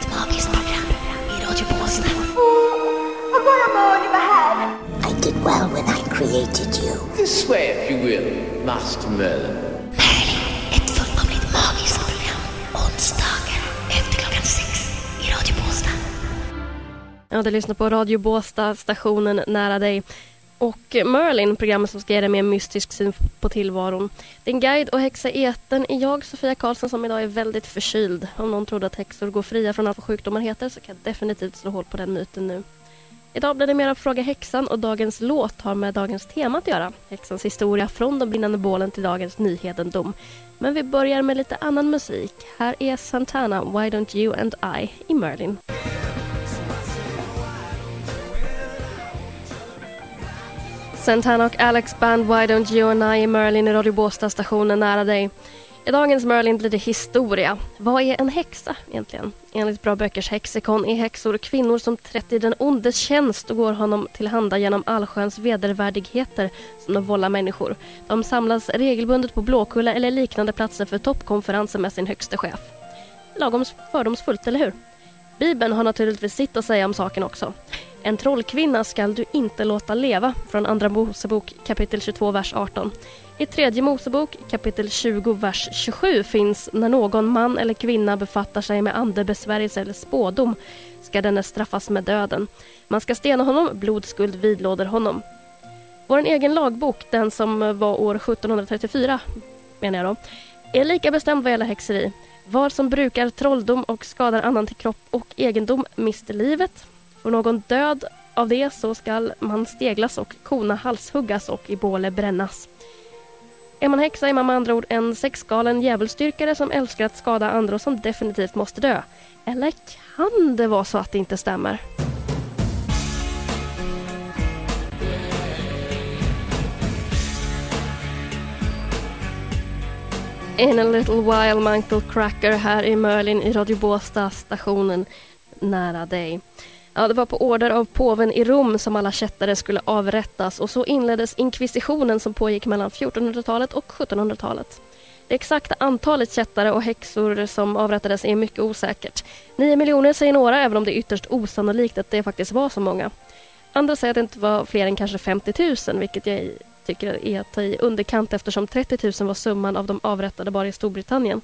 Ett magiskt program i Radio Båstad. Om bara Marley var här. I did well when I created you. This way, if you will, Master Merlin. Merlin, ett fullkomligt magiskt program. Onsdagar efter klockan sex i Radio Båstad. Ja, du lyssnar på Radio Båstad, stationen nära dig. Och Merlin, programmet som ska ge dig mer mystisk syn på tillvaron. Din guide och häxa i etern är jag, Sofia Karlsson, som idag är väldigt förkyld. Om någon trodde att häxor går fria från allt vad sjukdomar heter så kan jag definitivt slå hål på den myten nu. Idag blir det mer av Fråga häxan och dagens låt har med dagens tema att göra. Häxans historia från de brinnande bålen till dagens nyhedendom. Men vi börjar med lite annan musik. Här är Santana, Why Don't You and I i Merlin. Santana och Alex Band Why Don't You and I i Merlin i Radio Båstad stationen nära dig. I dagens Merlin blir det historia. Vad är en häxa egentligen? Enligt Bra Böckers häxikon är häxor kvinnor som trätt i den ondes tjänst och går honom tillhanda genom allsköns vedervärdigheter som de vållar människor. De samlas regelbundet på Blåkulla eller liknande platser för toppkonferenser med sin högste chef. Lagom fördomsfullt, eller hur? Bibeln har naturligtvis sitt att säga om saken också. En trollkvinna skall du inte låta leva från Andra Mosebok kapitel 22, vers 18. I Tredje Mosebok kapitel 20, vers 27 finns när någon man eller kvinna befattar sig med andebesvärjelse eller spådom ska denne straffas med döden. Man ska stena honom, blodskuld vidlåder honom. Vår egen lagbok, den som var år 1734, menar jag då, är lika bestämd vad gäller häxeri. Var som brukar trolldom och skadar annan till kropp och egendom mister livet och någon död av det så skall man steglas och kona halshuggas och i båle brännas. Är man häxa är man med andra ord en sexgalen djävulsdyrkare som älskar att skada andra och som definitivt måste dö. Eller kan det vara så att det inte stämmer? In a little while, my Uncle Cracker här i Merlin i Radio Båstad, stationen nära dig. Ja, det var på order av påven i Rom som alla kättare skulle avrättas och så inleddes inkvisitionen som pågick mellan 1400-talet och 1700-talet. Det exakta antalet kättare och häxor som avrättades är mycket osäkert. 9 miljoner säger några, även om det är ytterst osannolikt att det faktiskt var så många. Andra säger att det inte var fler än kanske 50 000, vilket jag tycker är att ta i underkant eftersom 30 000 var summan av de avrättade bara i Storbritannien.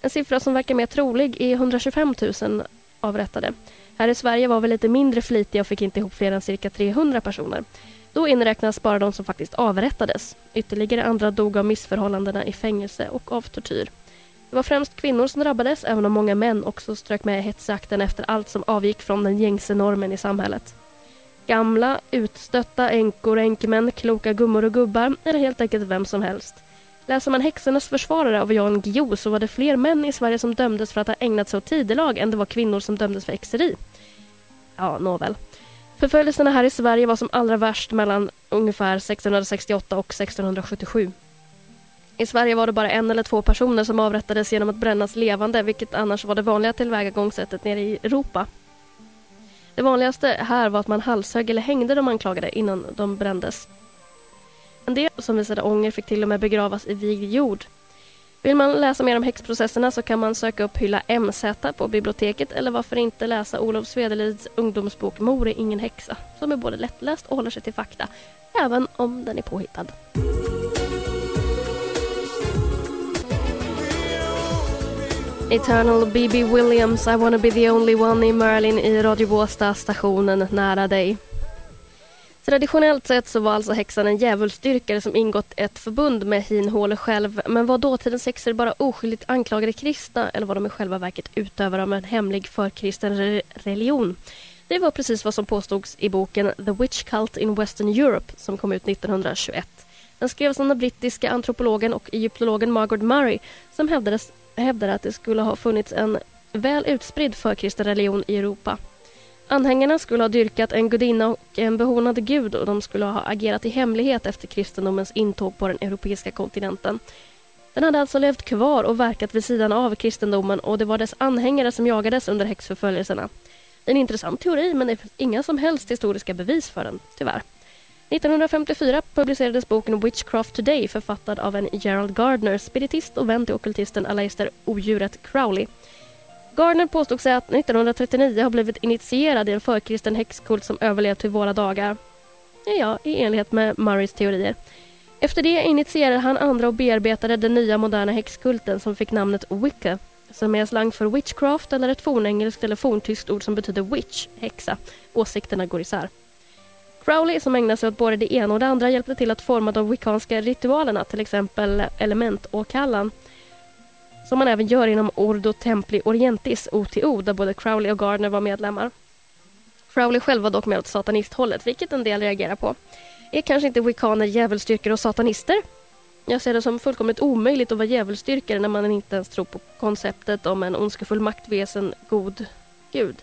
En siffra som verkar mer trolig är 125 000 avrättade. Här i Sverige var vi lite mindre flitiga och fick inte ihop fler än cirka 300 personer. Då inräknas bara de som faktiskt avrättades. Ytterligare andra dog av missförhållandena i fängelse och av tortyr. Det var främst kvinnor som drabbades, även om många män också strök med i hetsjakten efter allt som avgick från den gängse normen i samhället. Gamla, utstötta, änkor, och änkemän, kloka gummor och gubbar eller helt enkelt vem som helst. Läser man Häxornas försvarare av Jan Guillou så var det fler män i Sverige som dömdes för att ha ägnat sig åt tidelag än det var kvinnor som dömdes för exeri. Ja, nåväl. Förföljelserna här i Sverige var som allra värst mellan ungefär 1668 och 1677. I Sverige var det bara en eller två personer som avrättades genom att brännas levande vilket annars var det vanliga tillvägagångssättet nere i Europa. Det vanligaste här var att man halshögg eller hängde de anklagade innan de brändes. En del som visade ånger fick till och med begravas i vigd jord. Vill man läsa mer om häxprocesserna så kan man söka upp Hylla MZ på biblioteket eller varför inte läsa Olof Svedelids ungdomsbok Mor är ingen häxa som är både lättläst och håller sig till fakta, även om den är påhittad. Eternal B.B. Williams, I wanna be the only one i Merlin i Radio Båstad, stationen nära dig. Traditionellt sett så var alltså häxan en djävulsdyrkare som ingått ett förbund med Hin Håle själv. Men var dåtidens häxor bara oskyldigt anklagade kristna eller var de i själva verket utövare av en hemlig förkristen re religion? Det var precis vad som påstods i boken The Witch Cult in Western Europe som kom ut 1921. Den skrevs av den brittiska antropologen och egyptologen Margaret Murray som hävdades, hävdade att det skulle ha funnits en väl utspridd förkristen religion i Europa. Anhängarna skulle ha dyrkat en gudinna och en behornad gud och de skulle ha agerat i hemlighet efter kristendomens intåg på den europeiska kontinenten. Den hade alltså levt kvar och verkat vid sidan av kristendomen och det var dess anhängare som jagades under häxförföljelserna. Det är en intressant teori men det finns inga som helst historiska bevis för den, tyvärr. 1954 publicerades boken Witchcraft Today författad av en Gerald Gardner, spiritist och vän till okultisten Aleister Odjuret Crowley. Gardner påstod sig att 1939 ha blivit initierad i en förkristen häxkult som överlevt till våra dagar. Ja, i enlighet med Murrays teorier. Efter det initierade han andra och bearbetade den nya moderna häxkulten som fick namnet Wicca som är slang för witchcraft eller ett fornengelskt eller forntyskt ord som betyder witch, häxa. Åsikterna går isär. Crowley som ägnar sig åt både det ena och det andra hjälpte till att forma de wiccanska ritualerna, till exempel elementåkallan. och kallan. Som man även gör inom Ordo Templi Orientis, OTO, där både Crowley och Gardner var medlemmar. Crowley själv var dock med åt satanisthållet, vilket en del reagerar på. Är kanske inte wiccaner djävulsdyrkare och satanister? Jag ser det som fullkomligt omöjligt att vara djävulsdyrkare när man inte ens tror på konceptet om en ondskefull maktvesen, god gud.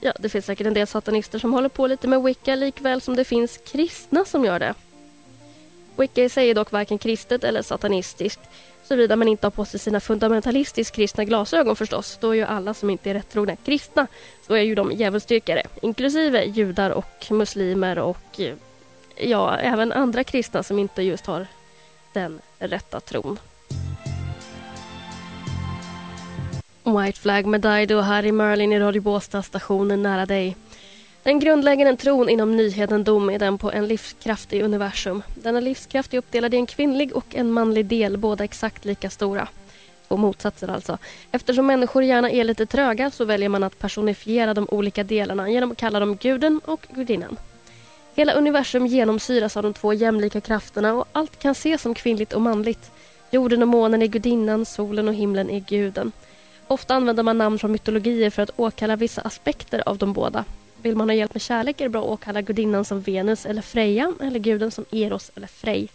Ja, det finns säkert en del satanister som håller på lite med Wicca likväl som det finns kristna som gör det. Wicca i sig är dock varken kristet eller satanistiskt såvida man inte har på sig sina fundamentalistiskt kristna glasögon förstås. Då är ju alla som inte är rättrogna kristna, så är ju de djävulsdyrkare, inklusive judar och muslimer och eh, ja, även andra kristna som inte just har den rätta tron. White Flag med Dido här i Merlin i Radio Båstad, stationen nära dig. Den grundläggande tron inom nyhedendom är den på en livskraftig universum. Denna livskraft är uppdelad i en kvinnlig och en manlig del, båda exakt lika stora. Två motsatser alltså. Eftersom människor gärna är lite tröga så väljer man att personifiera de olika delarna genom att kalla dem guden och gudinnan. Hela universum genomsyras av de två jämlika krafterna och allt kan ses som kvinnligt och manligt. Jorden och månen är gudinnan, solen och himlen är guden. Ofta använder man namn från mytologier för att åkalla vissa aspekter av de båda. Vill man ha hjälp med kärlek är det bra att åkalla gudinnan som Venus eller Freja eller guden som Eros eller Frej.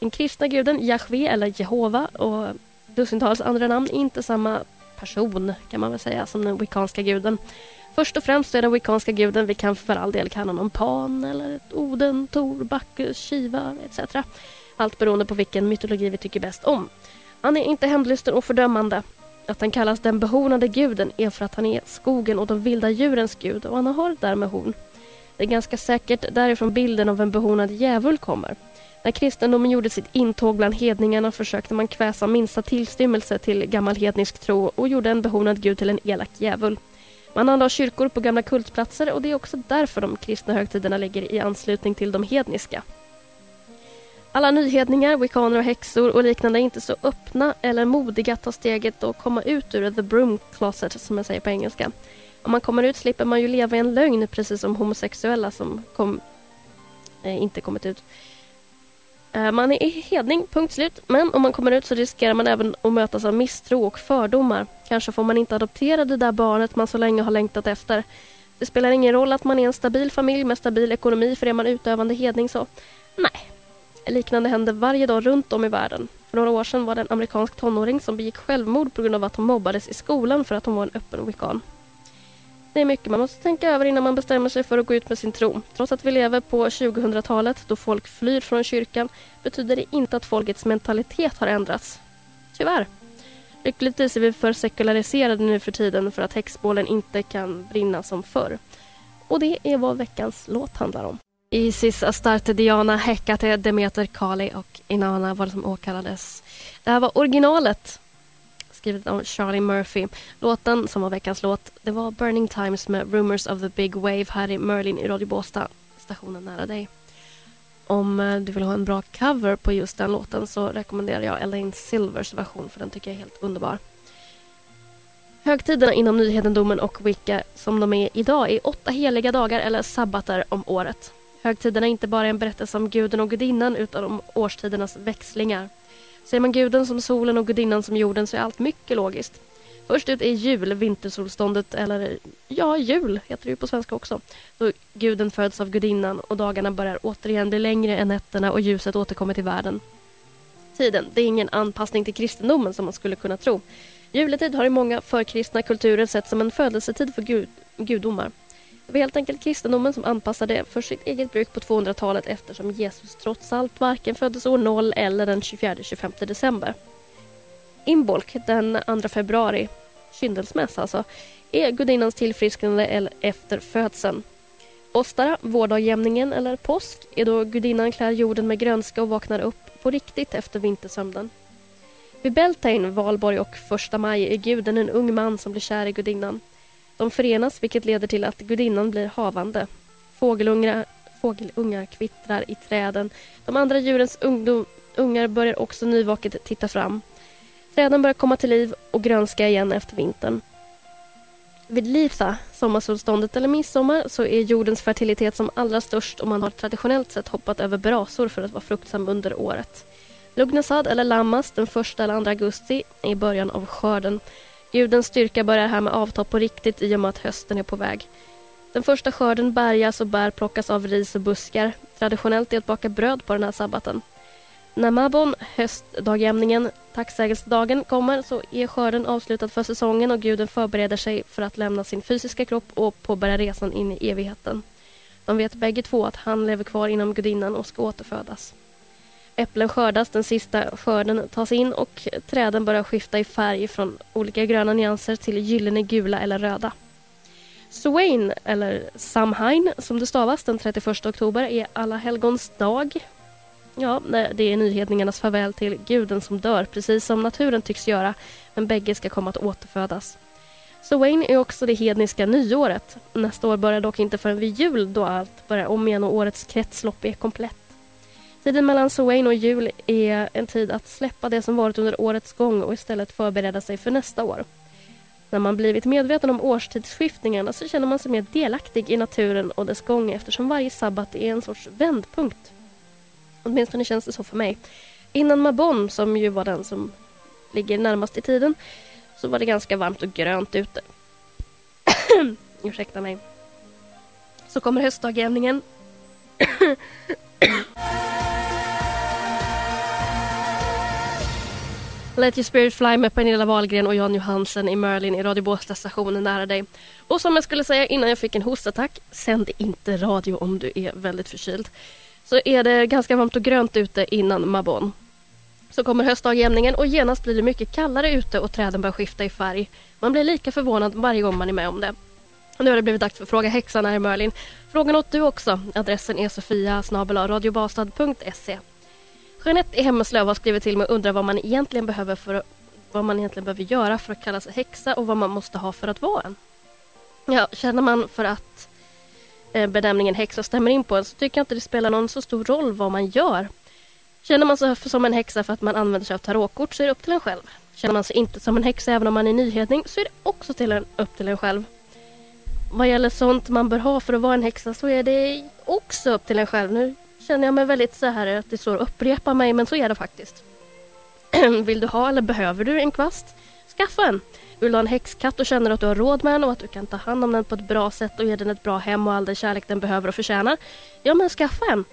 Den kristna guden Jahve eller Jehova och dussintals andra namn är inte samma person kan man väl säga som den wickanska guden. Först och främst är den wickanska guden, vi kan för all del kalla honom Pan eller Oden, Tor, Bacchus, Shiva etc. Allt beroende på vilken mytologi vi tycker bäst om. Han är inte hämndlysten och fördömande. Att han kallas den behornade guden är för att han är skogen och de vilda djurens gud och han har därmed horn. Det är ganska säkert därifrån bilden av en behornad djävul kommer. När kristendomen gjorde sitt intåg bland hedningarna försökte man kväsa minsta tillstymmelse till gammal hednisk tro och gjorde en behornad gud till en elak djävul. Man anlade kyrkor på gamla kultplatser och det är också därför de kristna högtiderna ligger i anslutning till de hedniska. Alla nyhedningar, wiccaner och häxor och liknande är inte så öppna eller modiga att ta steget och komma ut ur the broom closet som jag säger på engelska. Om man kommer ut slipper man ju leva i en lögn precis som homosexuella som kom, eh, inte kommit ut. Eh, man är hedning, punkt slut. Men om man kommer ut så riskerar man även att mötas av misstro och fördomar. Kanske får man inte adoptera det där barnet man så länge har längtat efter. Det spelar ingen roll att man är en stabil familj med stabil ekonomi för är man utövande hedning så nej. Liknande händer varje dag runt om i världen. För några år sedan var det en amerikansk tonåring som begick självmord på grund av att hon mobbades i skolan för att hon var en öppen wiccan. Det är mycket man måste tänka över innan man bestämmer sig för att gå ut med sin tro. Trots att vi lever på 2000-talet då folk flyr från kyrkan betyder det inte att folkets mentalitet har ändrats. Tyvärr. Lyckligtvis är vi för sekulariserade nu för tiden för att häxbålen inte kan brinna som förr. Och det är vad veckans låt handlar om. Isis, Astarte, Diana, Hekate, Demeter, Kali och Inanna var det som åkallades. Det här var originalet skrivet av Charlie Murphy. Låten som var veckans låt det var Burning Times med Rumors of the Big Wave här i Merlin i Radio Båstad, stationen nära dig. Om eh, du vill ha en bra cover på just den låten så rekommenderar jag Elaine Silvers version för den tycker jag är helt underbar. Högtiderna inom nyhetendomen och Wicca som de är idag är åtta heliga dagar eller sabbater om året. Högtiderna är inte bara en berättelse om guden och gudinnan utan om årstidernas växlingar. Ser man guden som solen och gudinnan som jorden så är allt mycket logiskt. Först ut är jul, vintersolståndet, eller ja, jul heter det ju på svenska också. Då guden föds av gudinnan och dagarna börjar återigen bli längre än nätterna och ljuset återkommer till världen. Tiden, det är ingen anpassning till kristendomen som man skulle kunna tro. Juletid har i många förkristna kulturer sett som en födelsetid för gud, gudomar. Det var helt enkelt kristendomen som anpassade det för sitt eget bruk på 200-talet eftersom Jesus trots allt varken föddes år 0 eller den 24-25 december. Imbolc den 2 februari, kyndelsmäss alltså, är gudinnans tillfrisknande efter födseln. Ostara, vårdagjämningen eller påsk är då gudinnan klär jorden med grönska och vaknar upp på riktigt efter vintersömnen. Vid Beltane, valborg och första maj är guden en ung man som blir kär i gudinnan. De förenas vilket leder till att gudinnan blir havande. Fågelungar, fågelungar kvittrar i träden. De andra djurens ungdom, ungar börjar också nyvaket titta fram. Träden börjar komma till liv och grönska igen efter vintern. Vid Lisa, sommarsolståndet eller midsommar, så är jordens fertilitet som allra störst och man har traditionellt sett hoppat över brasor för att vara fruktsam under året. Lugnasad eller Lammas den 1 eller 2 augusti är början av skörden. Gudens styrka börjar här med avta på riktigt i och med att hösten är på väg. Den första skörden bärgas och bär plockas av ris och buskar. Traditionellt är att baka bröd på den här sabbaten. När Mabon, höstdagjämningen, tacksägelsedagen, kommer så är skörden avslutad för säsongen och guden förbereder sig för att lämna sin fysiska kropp och påbörja resan in i evigheten. De vet bägge två att han lever kvar inom gudinnan och ska återfödas. Äpplen skördas, den sista skörden tas in och träden börjar skifta i färg från olika gröna nyanser till gyllene, gula eller röda. Swain, eller Samhain som det stavas, den 31 oktober är alla helgons dag Ja, det är nyhedningarnas farväl till guden som dör, precis som naturen tycks göra, men bägge ska komma att återfödas. Swain är också det hedniska nyåret. Nästa år börjar dock inte förrän vid jul då allt börjar om igen och årets kretslopp är komplett. Tiden mellan Sowain och jul är en tid att släppa det som varit under årets gång och istället förbereda sig för nästa år. När man blivit medveten om årstidsskiftningarna så känner man sig mer delaktig i naturen och dess gång eftersom varje sabbat är en sorts vändpunkt. Åtminstone känns det så för mig. Innan Mabon, som ju var den som ligger närmast i tiden, så var det ganska varmt och grönt ute. Ursäkta mig. Så kommer höstdagjämningen. Let your spirit fly med Pernilla Wahlgren och Jan Johansen i Merlin i Radio Båstad stationen nära dig. Och som jag skulle säga innan jag fick en hostattack, sänd inte radio om du är väldigt förkyld så är det ganska varmt och grönt ute innan Mabon. Så kommer höstdagjämningen och genast blir det mycket kallare ute och träden börjar skifta i färg. Man blir lika förvånad varje gång man är med om det. Nu har det blivit dags för Fråga häxan här i Merlin. Frågan åt du också. Adressen är sofia radiobastad.se. Jeanette i Hemmeslöv har skrivit till mig och undrar vad man egentligen behöver för vad man egentligen behöver göra för att kalla sig häxa och vad man måste ha för att vara en. Ja, känner man för att eh, benämningen häxa stämmer in på en så tycker jag inte det spelar någon så stor roll vad man gör. Känner man sig som en häxa för att man använder sig av tarotkort så är det upp till en själv. Känner man sig inte som en häxa även om man är nyhetning så är det också till en, upp till en själv. Vad gäller sånt man bör ha för att vara en häxa så är det också upp till en själv. Nu känner jag mig väldigt så här att det står upprepa mig men så är det faktiskt. Vill du ha eller behöver du en kvast? Skaffa en! Vill du ha en häxkatt och känner att du har råd med den och att du kan ta hand om den på ett bra sätt och ge den ett bra hem och all den kärlek den behöver och förtjänar? Ja, men skaffa en!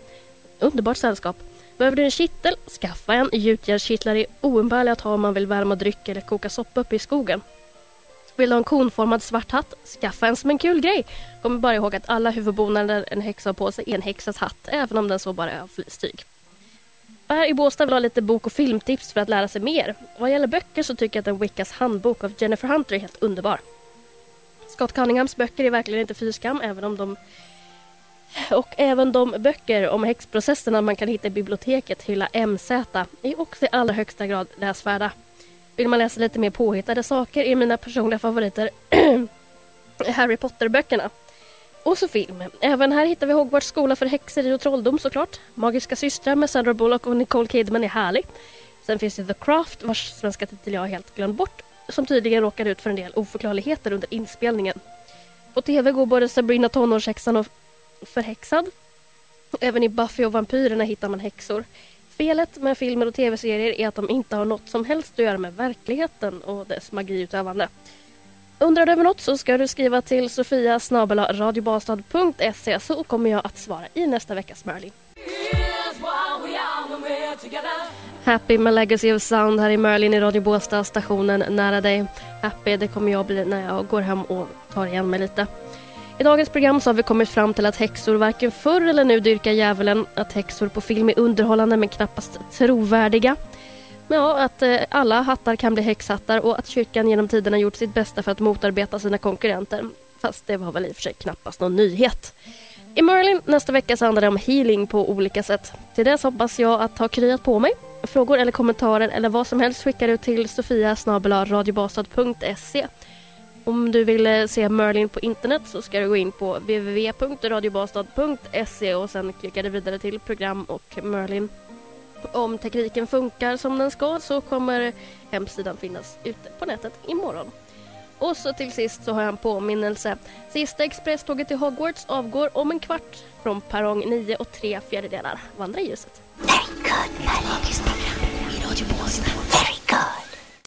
Underbart sällskap. Behöver du en kittel? Skaffa en. Gjutjärnskittlar är oumbärliga att ha om man vill värma dryck eller koka soppa uppe i skogen. Vill du ha en konformad svart hatt? Skaffa en som en kul grej. Kom bara ihåg att alla huvudbonader en häxa har på sig är en häxas hatt, även om den så bara är av flistyg. Per i Båstad vill ha lite bok och filmtips för att lära sig mer. Vad gäller böcker så tycker jag att en Wickas handbok av Jennifer Hunter är helt underbar. Scott Cunninghams böcker är verkligen inte fyskam även om de och även de böcker om häxprocesserna man kan hitta i biblioteket Hylla MZ är också i allra högsta grad läsvärda. Vill man läsa lite mer påhittade saker är mina personliga favoriter Harry Potter-böckerna. Och så film. Även här hittar vi Hogwarts skola för häxeri och trolldom såklart. Magiska systrar med Sandra Bullock och Nicole Kidman är härlig. Sen finns det The Craft vars svenska titel jag helt glömt bort som tydligen råkade ut för en del oförklarligheter under inspelningen. På tv går både Sabrina tonårshäxan och Förhäxad. Även i Buffy och vampyrerna hittar man häxor. Felet med filmer och tv-serier är att de inte har något som helst att göra med verkligheten och dess magiutövande. Undrar du över något så ska du skriva till sofia radiobastad.se så kommer jag att svara i nästa veckas Merlin. Happy med Legacy of Sound här i Merlin i Radio Båstad, stationen nära dig. Happy, det kommer jag bli när jag går hem och tar igen mig lite. I dagens program så har vi kommit fram till att häxor varken förr eller nu dyrkar djävulen, att häxor på film är underhållande men knappast trovärdiga. Ja, att eh, alla hattar kan bli häxhattar och att kyrkan genom tiderna gjort sitt bästa för att motarbeta sina konkurrenter. Fast det var väl i och för sig knappast någon nyhet. I Merlin nästa vecka så handlar det om healing på olika sätt. Till dess hoppas jag att ha kryat på mig. frågor eller kommentarer eller vad som helst skickar du till sofia radiobastad.se. Om du vill eh, se Merlin på internet så ska du gå in på www.radiobastad.se och sen klicka dig vidare till program och Merlin. Om tekniken funkar som den ska så kommer hemsidan finnas ute på nätet imorgon. Och så till sist så har jag en påminnelse. Sista expresståget till Hogwarts avgår om en kvart från perrong 9 och 3 fjärdedelar. Vandra i ljuset. Very good. Ett i Radio Båstad.